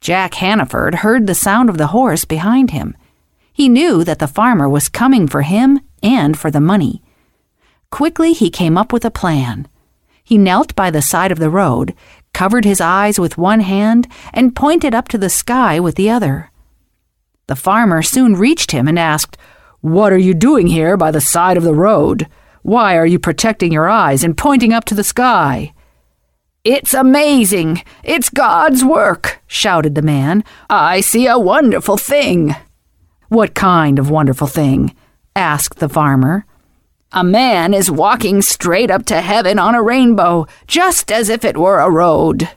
Jack Hannaford heard the sound of the horse behind him. He knew that the farmer was coming for him and for the money. Quickly, he came up with a plan. He knelt by the side of the road, covered his eyes with one hand, and pointed up to the sky with the other. The farmer soon reached him and asked, What are you doing here by the side of the road? Why are you protecting your eyes and pointing up to the sky? It's amazing! It's God's work! Shouted the man. I see a wonderful thing. What kind of wonderful thing? asked the farmer. A man is walking straight up to heaven on a rainbow, just as if it were a road.